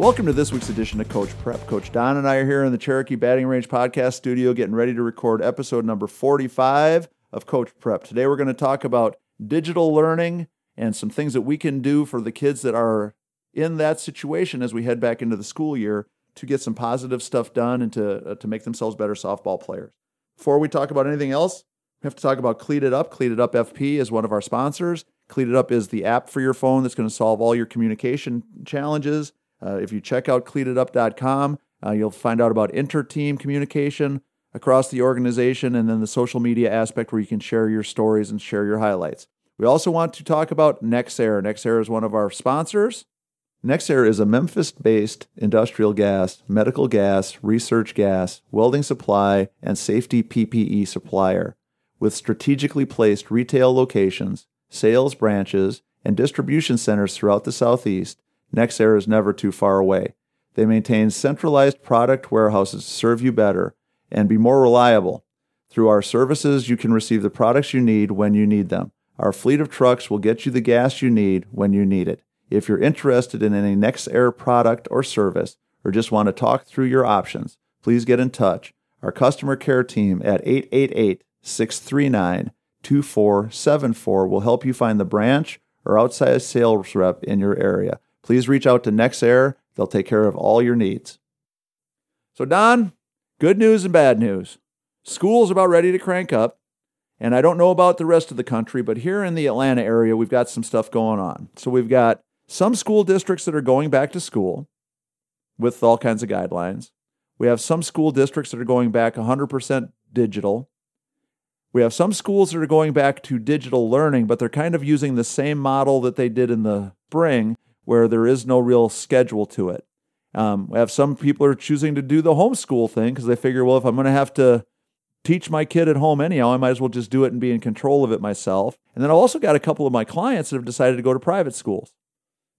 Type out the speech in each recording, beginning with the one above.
Welcome to this week's edition of Coach Prep. Coach Don and I are here in the Cherokee Batting Range podcast studio getting ready to record episode number 45 of Coach Prep. Today we're going to talk about digital learning and some things that we can do for the kids that are in that situation as we head back into the school year to get some positive stuff done and to, uh, to make themselves better softball players. Before we talk about anything else, we have to talk about Cleat It Up. Cleat It Up FP is one of our sponsors. Cleat It Up is the app for your phone that's going to solve all your communication challenges. Uh, if you check out cleatitup.com, uh, you'll find out about inter-team communication across the organization and then the social media aspect where you can share your stories and share your highlights. We also want to talk about Nexair. Nexair is one of our sponsors. Nexair is a Memphis based industrial gas, medical gas, research gas, welding supply, and safety PPE supplier with strategically placed retail locations, sales branches, and distribution centers throughout the Southeast. Nexair is never too far away. They maintain centralized product warehouses to serve you better and be more reliable. Through our services, you can receive the products you need when you need them. Our fleet of trucks will get you the gas you need when you need it. If you're interested in any Nexair product or service, or just want to talk through your options, please get in touch. Our customer care team at 888 639 2474 will help you find the branch or outside sales rep in your area. Please reach out to Nexair, they'll take care of all your needs. So, Don, good news and bad news. School's about ready to crank up. And I don't know about the rest of the country, but here in the Atlanta area, we've got some stuff going on. So we've got some school districts that are going back to school with all kinds of guidelines. We have some school districts that are going back 100% digital. We have some schools that are going back to digital learning, but they're kind of using the same model that they did in the spring, where there is no real schedule to it. Um, we have some people are choosing to do the homeschool thing because they figure, well, if I'm going to have to teach my kid at home anyhow, I might as well just do it and be in control of it myself. And then I've also got a couple of my clients that have decided to go to private schools.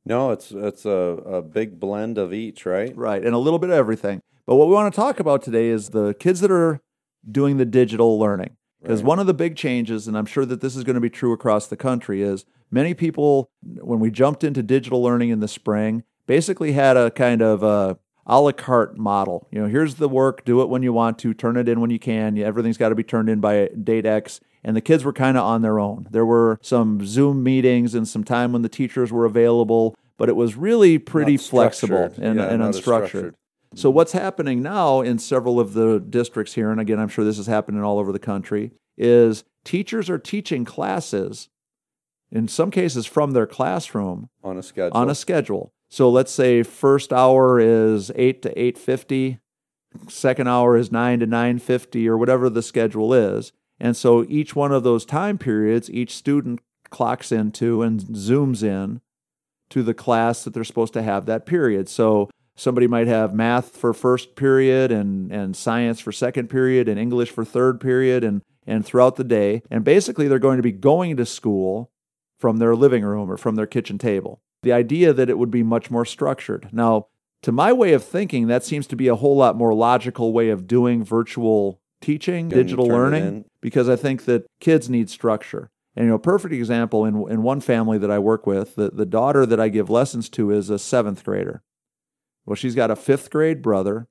No, it's it's a, a big blend of each, right? Right, and a little bit of everything. But what we want to talk about today is the kids that are doing the digital learning. Because Right. one of the big changes, and I'm sure that this is going to be true across the country, is many people, when we jumped into digital learning in the spring, basically had a kind of a a la carte model. You know, here's the work, do it when you want to, turn it in when you can. Everything's got to be turned in by date X. And the kids were kind of on their own. There were some Zoom meetings and some time when the teachers were available, but it was really pretty flexible and, Yeah, and unstructured. So what's happening now in several of the districts here, and again, I'm sure this is happening all over the country, is teachers are teaching classes, in some cases from their classroom, On a schedule. on a schedule. So let's say first hour is eight to eight fifty, second hour is nine to nine fifty, or whatever the schedule is. And so each one of those time periods, each student clocks into and zooms in to the class that they're supposed to have that period. So somebody might have math for first period and, and science for second period and English for third period and, and throughout the day. And basically they're going to be going to school from their living room or from their kitchen table. The idea that it would be much more structured. Now, to my way of thinking, that seems to be a whole lot more logical way of doing virtual teaching, Can digital learning, because I think that kids need structure. And you know, a perfect example in in one family that I work with, the, the daughter that I give lessons to is a seventh grader. Well, she's got a fifth grade brother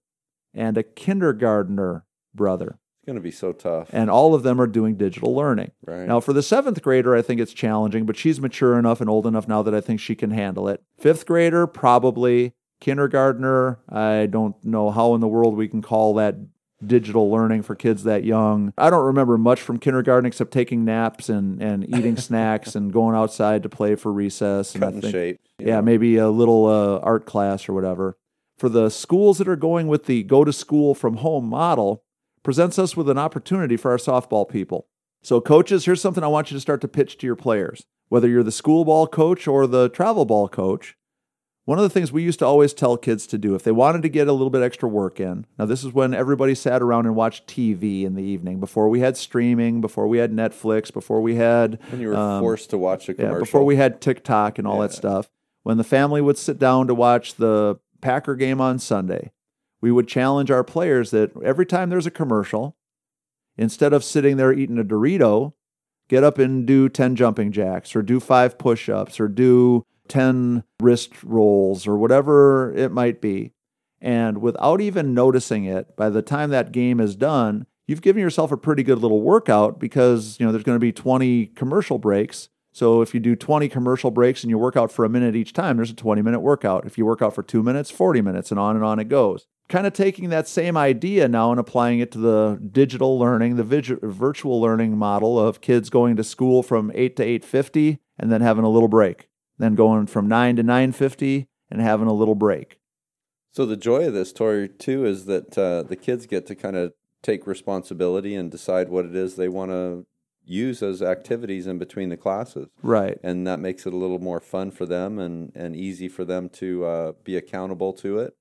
and a kindergartner brother, It's going to be so tough. and all of them are doing digital learning. right. Now, for the seventh grader, I think it's challenging, but she's mature enough and old enough now that I think she can handle it. Fifth grader, probably. Kindergartner, I don't know how in the world we can call that digital learning for kids that young. I don't remember much from kindergarten except taking naps and, and eating snacks and going outside to play for recess. And I Cut and think- shape. yeah, know. maybe a little uh, art class or whatever. For the schools that are going with the go to school from home model, presents us with an opportunity for our softball people. So, coaches, here's something I want you to start to pitch to your players. Whether you're the school ball coach or the travel ball coach, one of the things we used to always tell kids to do if they wanted to get a little bit extra work in. Now, this is when everybody sat around and watched TV in the evening before we had streaming, before we had Netflix, before we had When you were um, forced to watch a commercial. yeah, before we had TikTok and all that stuff. When the family would sit down to watch the Packer game on Sunday, we would challenge our players that every time there's a commercial, instead of sitting there eating a Dorito, get up and do 10 jumping jacks or do five push ups or do 10 wrist rolls or whatever it might be. And without even noticing it, by the time that game is done, you've given yourself a pretty good little workout because, you know, there's going to be 20 commercial breaks. So if you do 20 commercial breaks and you work out for a minute each time, there's a 20 minute workout. If you work out for two minutes, 40 minutes, and on and on it goes. Kind of taking that same idea now and applying it to the digital learning, the virtual learning model of kids going to school from 8 to 8.50 and then having a little break. Then going from 9 to 9.50 and having a little break. So the joy of this, Tori, too, is that uh, the kids get to kind of take responsibility and decide what it is they want to use as activities in between the classes. Right. And that makes it a little more fun for them and, and easy for them to uh, be accountable to it.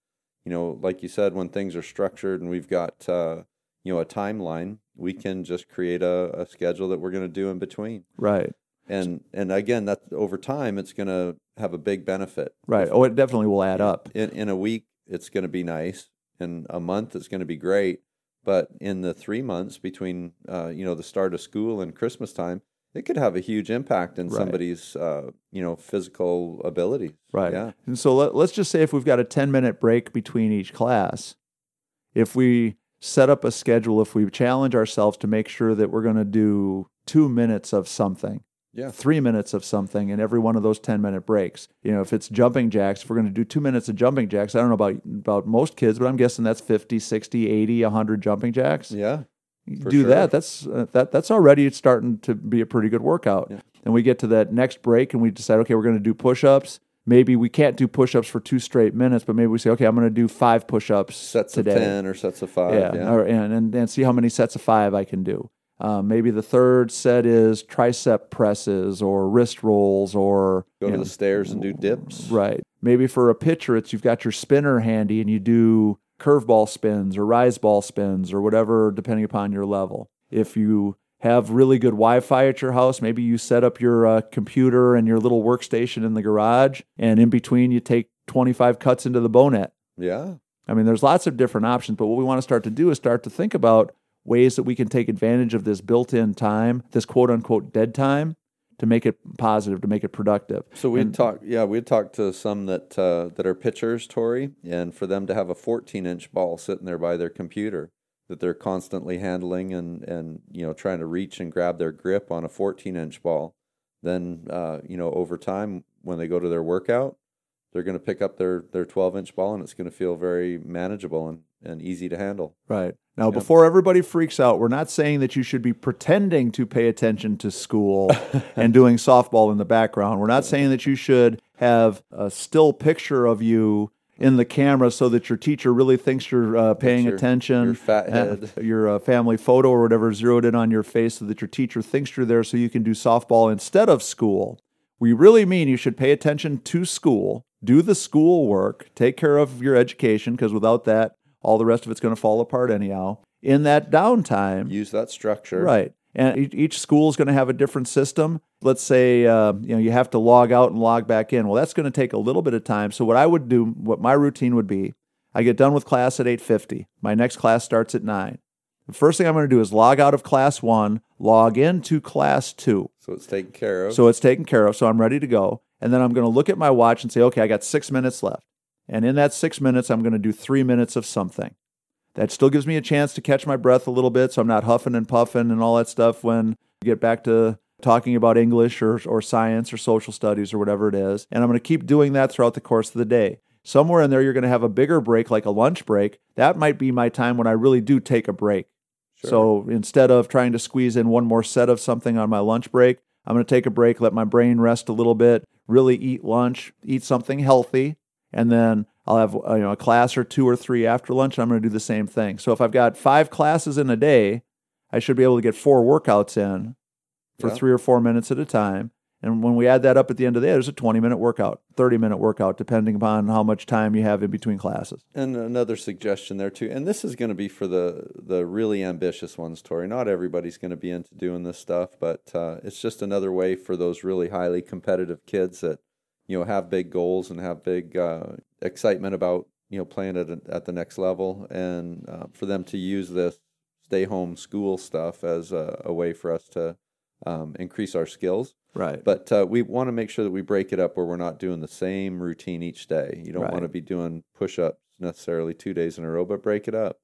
You know, like you said, when things are structured and we've got, uh, you know, a timeline, we can just create a, a schedule that we're going to do in between. Right. And and again, that over time, it's going to have a big benefit. Right. If, oh, it definitely will add up. In in a week, it's going to be nice. In a month, it's going to be great but in the three months between uh, you know the start of school and Christmas time, it could have a huge impact in right. somebody's uh, you know physical ability Right. Yeah. And so let, let's just say if we've got a ten minute break between each class, if we set up a schedule, if we challenge ourselves to make sure that we're going to do two minutes of something, yeah. three minutes of something in every one of those 10 minute breaks. You know, if it's jumping jacks, if we're going to do two minutes of jumping jacks, I don't know about, about most kids, but I'm guessing that's 50, 60, 80, 100 jumping jacks. Yeah. do sure. that. That's uh, that. That's already starting to be a pretty good workout. Yeah. And we get to that next break, and we decide, okay, we're going to do push-ups. Maybe we can't do push-ups for two straight minutes, but maybe we say, okay, I'm going to do five push-ups sets today. of ten or sets of five. Yeah, yeah. Or, and, and and see how many sets of five I can do. Um, maybe the third set is tricep presses or wrist rolls or go to know, the stairs and do dips. Right. Maybe for a pitcher, it's you've got your spinner handy and you do curveball spins or rise ball spins or whatever, depending upon your level. If you have really good Wi-Fi at your house, maybe you set up your uh, computer and your little workstation in the garage, and in between you take 25 cuts into the Bownet. Yeah. I mean, there's lots of different options, but what we want to start to do is start to think about ways that we can take advantage of this built in time, this quote unquote dead time, to make it positive, to make it productive. So we talked, yeah, we talked to some that uh, that are pitchers, Tori, and for them to have a 14 inch ball sitting there by their computer that they're constantly handling and and you know trying to reach and grab their grip on a 14 inch ball, then uh, you know over time when they go to their workout, they're going to pick up their their 12 inch ball and it's going to feel very manageable and and easy to handle. Right. Now, yep. before everybody freaks out, we're not saying that you should be pretending to pay attention to school and doing softball in the background. We're not saying that you should have a still picture of you in the camera so that your teacher really thinks you're uh, paying your, attention. Your fat head. your uh, family photo or whatever zeroed in on your face so that your teacher thinks you're there so you can do softball instead of school. We really mean you should pay attention to school, do the school work, take care of your education, because without that, all the rest of it's going to fall apart anyhow. In that downtime, use that structure. Right. And each school is going to have a different system. Let's say uh, you know you have to log out and log back in. Well, that's going to take a little bit of time. So what I would do, what my routine would be, I get done with class at 8:50. My next class starts at 9. The first thing I'm going to do is log out of class 1, log into class 2. So it's taken care of. So it's taken care of. So I'm ready to go. And then I'm going to look at my watch and say, "Okay, I got 6 minutes left." And in that six minutes, I'm going to do three minutes of something. That still gives me a chance to catch my breath a little bit so I'm not huffing and puffing and all that stuff when we get back to talking about English or, or science or social studies or whatever it is. And I'm going to keep doing that throughout the course of the day. Somewhere in there, you're going to have a bigger break, like a lunch break. That might be my time when I really do take a break. Sure. So instead of trying to squeeze in one more set of something on my lunch break, I'm going to take a break, let my brain rest a little bit, really eat lunch, eat something healthy, and then I'll have uh, you know a class or two or three after lunch. I'm going to do the same thing. So if I've got five classes in a day, I should be able to get four workouts in for yeah. three or four minutes at a time. And when we add that up at the end of the day, there's a 20 minute workout, 30 minute workout, depending upon how much time you have in between classes. And another suggestion there too, and this is going to be for the the really ambitious ones, Tori. Not everybody's going to be into doing this stuff, but uh, it's just another way for those really highly competitive kids that you know have big goals and have big uh, excitement about you know playing at at the next level, and uh, for them to use this stay home school stuff as a, a way for us to um, increase our skills. Right. But uh, we want to make sure that we break it up where we're not doing the same routine each day. You don't Right. want to be doing push-ups necessarily two days in a row, but break it up.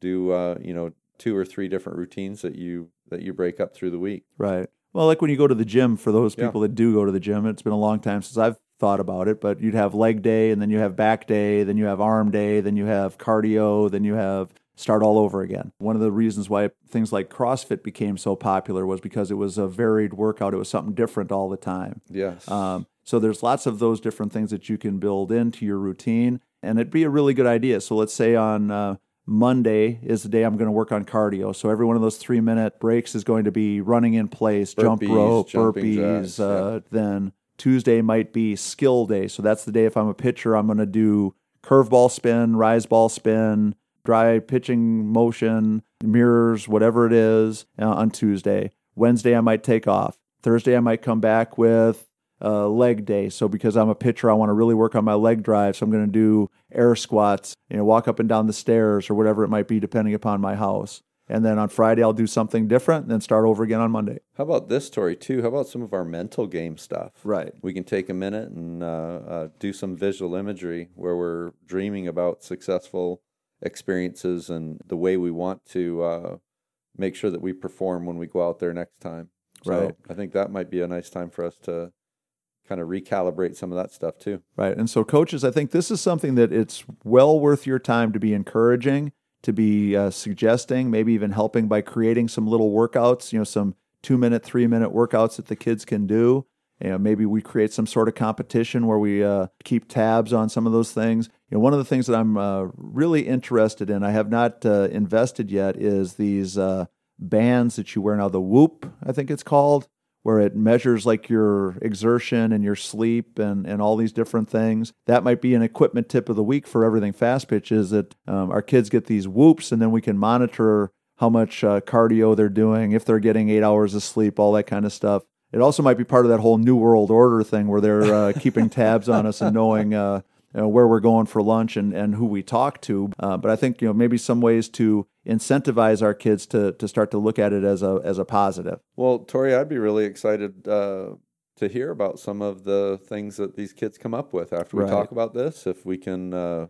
Do uh, you know two or three different routines that you that you break up through the week. Right. Well, like when you go to the gym, for those Yeah. people that do go to the gym, it's been a long time since I've thought about it, but you'd have leg day, and then you have back day, then you have arm day, then you have cardio, then you have start all over again. One of the reasons why things like CrossFit became so popular was because it was a varied workout. It was something different all the time. Yes. Um, so there's lots of those different things that you can build into your routine, and it'd be a really good idea. So let's say on uh, Monday is the day I'm going to work on cardio. So every one of those three minute breaks is going to be running in place, jump rope, burpees. jacks, uh, Then Tuesday might be skill day. So that's the day if I'm a pitcher, I'm going to do curveball spin, rise ball spin, dry pitching motion, mirrors, whatever it is uh, on Tuesday. Wednesday, I might take off. Thursday, I might come back with uh, leg day. So because I'm a pitcher, I want to really work on my leg drive. So I'm going to do air squats, you know, walk up and down the stairs or whatever it might be, depending upon my house. And then on Friday, I'll do something different and then start over again on Monday. How about this Tori too? How about some of our mental game stuff? Right. We can take a minute and uh, uh, do some visual imagery where we're dreaming about successful experiences and the way we want to uh, make sure that we perform when we go out there next time. So Right. I think that might be a nice time for us to kind of recalibrate some of that stuff too. Right. And so, coaches, I think this is something that it's well worth your time to be encouraging, to be uh, suggesting, maybe even helping by creating some little workouts, you know, some two minute, three minute workouts that the kids can do. You know, maybe we create some sort of competition where we uh, keep tabs on some of those things. You know, one of the things that I'm uh, really interested in, I have not uh, invested yet, is these uh, bands that you wear now. The Whoop, I think it's called where it measures like your exertion and your sleep and, and all these different things. That might be an equipment tip of the week for everything fast pitch is that um, our kids get these whoops and then we can monitor how much uh, cardio they're doing, if they're getting eight hours of sleep, all that kind of stuff. It also might be part of that whole New World Order thing where they're uh, keeping tabs on us and knowing uh, you know, where we're going for lunch and, and who we talk to. Uh, but I think you know maybe some ways to incentivize our kids to to start to look at it as a as a positive. Well, Tori, I'd be really excited uh, to hear about some of the things that these kids come up with after we Right. talk about this. If we can uh,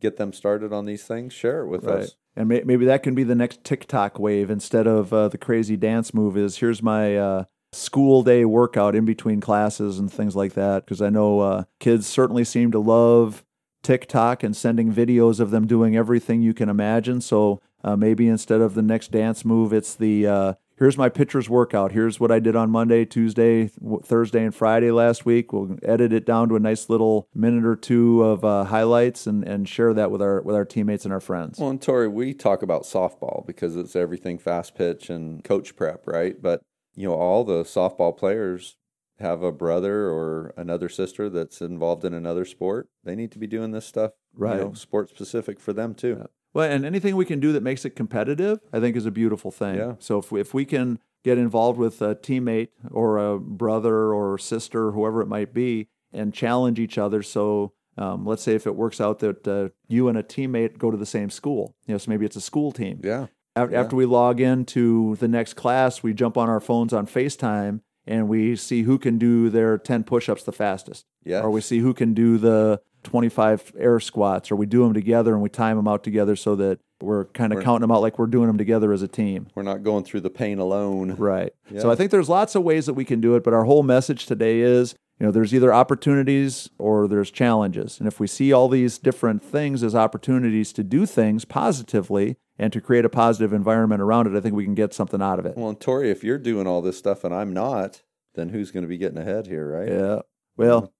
get them started on these things, share it with Right. us. And may, maybe that can be the next TikTok wave instead of uh, the crazy dance move. Is here's my uh, school day workout in between classes and things like that. Because I know uh, kids certainly seem to love TikTok and sending videos of them doing everything you can imagine. So uh, maybe instead of the next dance move, it's the uh, here's my pitcher's workout. Here's what I did on Monday, Tuesday, Thursday, and Friday last week. We'll edit it down to a nice little minute or two of uh, highlights and, and share that with our with our teammates and our friends. Well, and Tori, we talk about softball because it's everything fast pitch and coach prep, right? But you know, all the softball players have a brother or another sister that's involved in another sport. They need to be doing this stuff, Right. You know, sport specific for them too. Well, and anything we can do that makes it competitive, I think, is a beautiful thing. Yeah. So if we, if we can get involved with a teammate or a brother or sister, whoever it might be, and challenge each other. So um, let's say if it works out that uh, you and a teammate go to the same school, you know, so maybe it's a school team. Yeah, After, Yeah. after we log into the next class, we jump on our phones on FaceTime and we see who can do their 10 push ups the fastest yeah. or we see who can do the 25 air squats, or we do them together and we time them out together so that we're kind of We're- counting them out like we're doing them together as a team. We're not going through the pain alone. Right. Yeah. So I think there's lots of ways that we can do it, but our whole message today is, you know, there's either opportunities or there's challenges. And if we see all these different things as opportunities to do things positively and to create a positive environment around it, I think we can get something out of it. Well, and Tori, if you're doing all this stuff and I'm not, then who's going to be getting ahead here, right? Yeah. Well,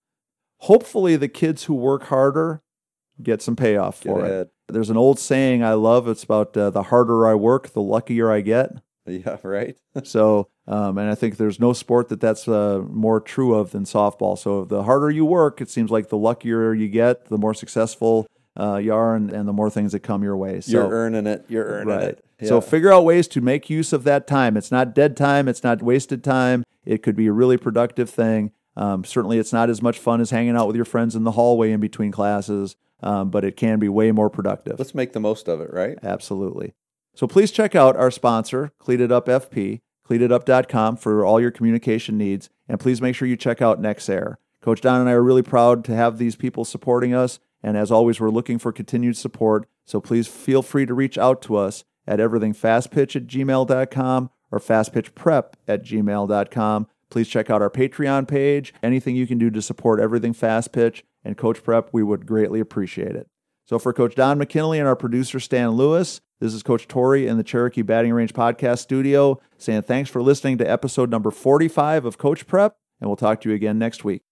hopefully the kids who work harder get some payoff Get for it. There's an old saying I love. It's about uh, the harder I work, the luckier I get. Yeah, right. So, um, and I think there's no sport that that's uh, more true of than softball. So, the harder you work, it seems like the luckier you get, the more successful uh, you are, and, and the more things that come your way. So, You're earning it. You're earning right. it. So, figure out ways to make use of that time. It's not dead time. It's not wasted time. It could be a really productive thing. Um, certainly, it's not as much fun as hanging out with your friends in the hallway in between classes, um, but it can be way more productive. let's make the most of it, right? Absolutely. So please check out our sponsor, Cleat It Up FP, cleatitup.com for all your communication needs. And please make sure you check out Nexair. Coach Don and I are really proud to have these people supporting us. And as always, we're looking for continued support. So please feel free to reach out to us at everythingfastpitch at gmail.com or fastpitchprep at gmail.com. Please check out our Patreon page. Anything you can do to support Everything Fast Pitch and Coach Prep, we would greatly appreciate it. So for Coach Don McKinley and our producer Stan Lewis, this is Coach Tori in the Cherokee Batting Range Podcast Studio saying thanks for listening to episode number 45 of Coach Prep, and we'll talk to you again next week.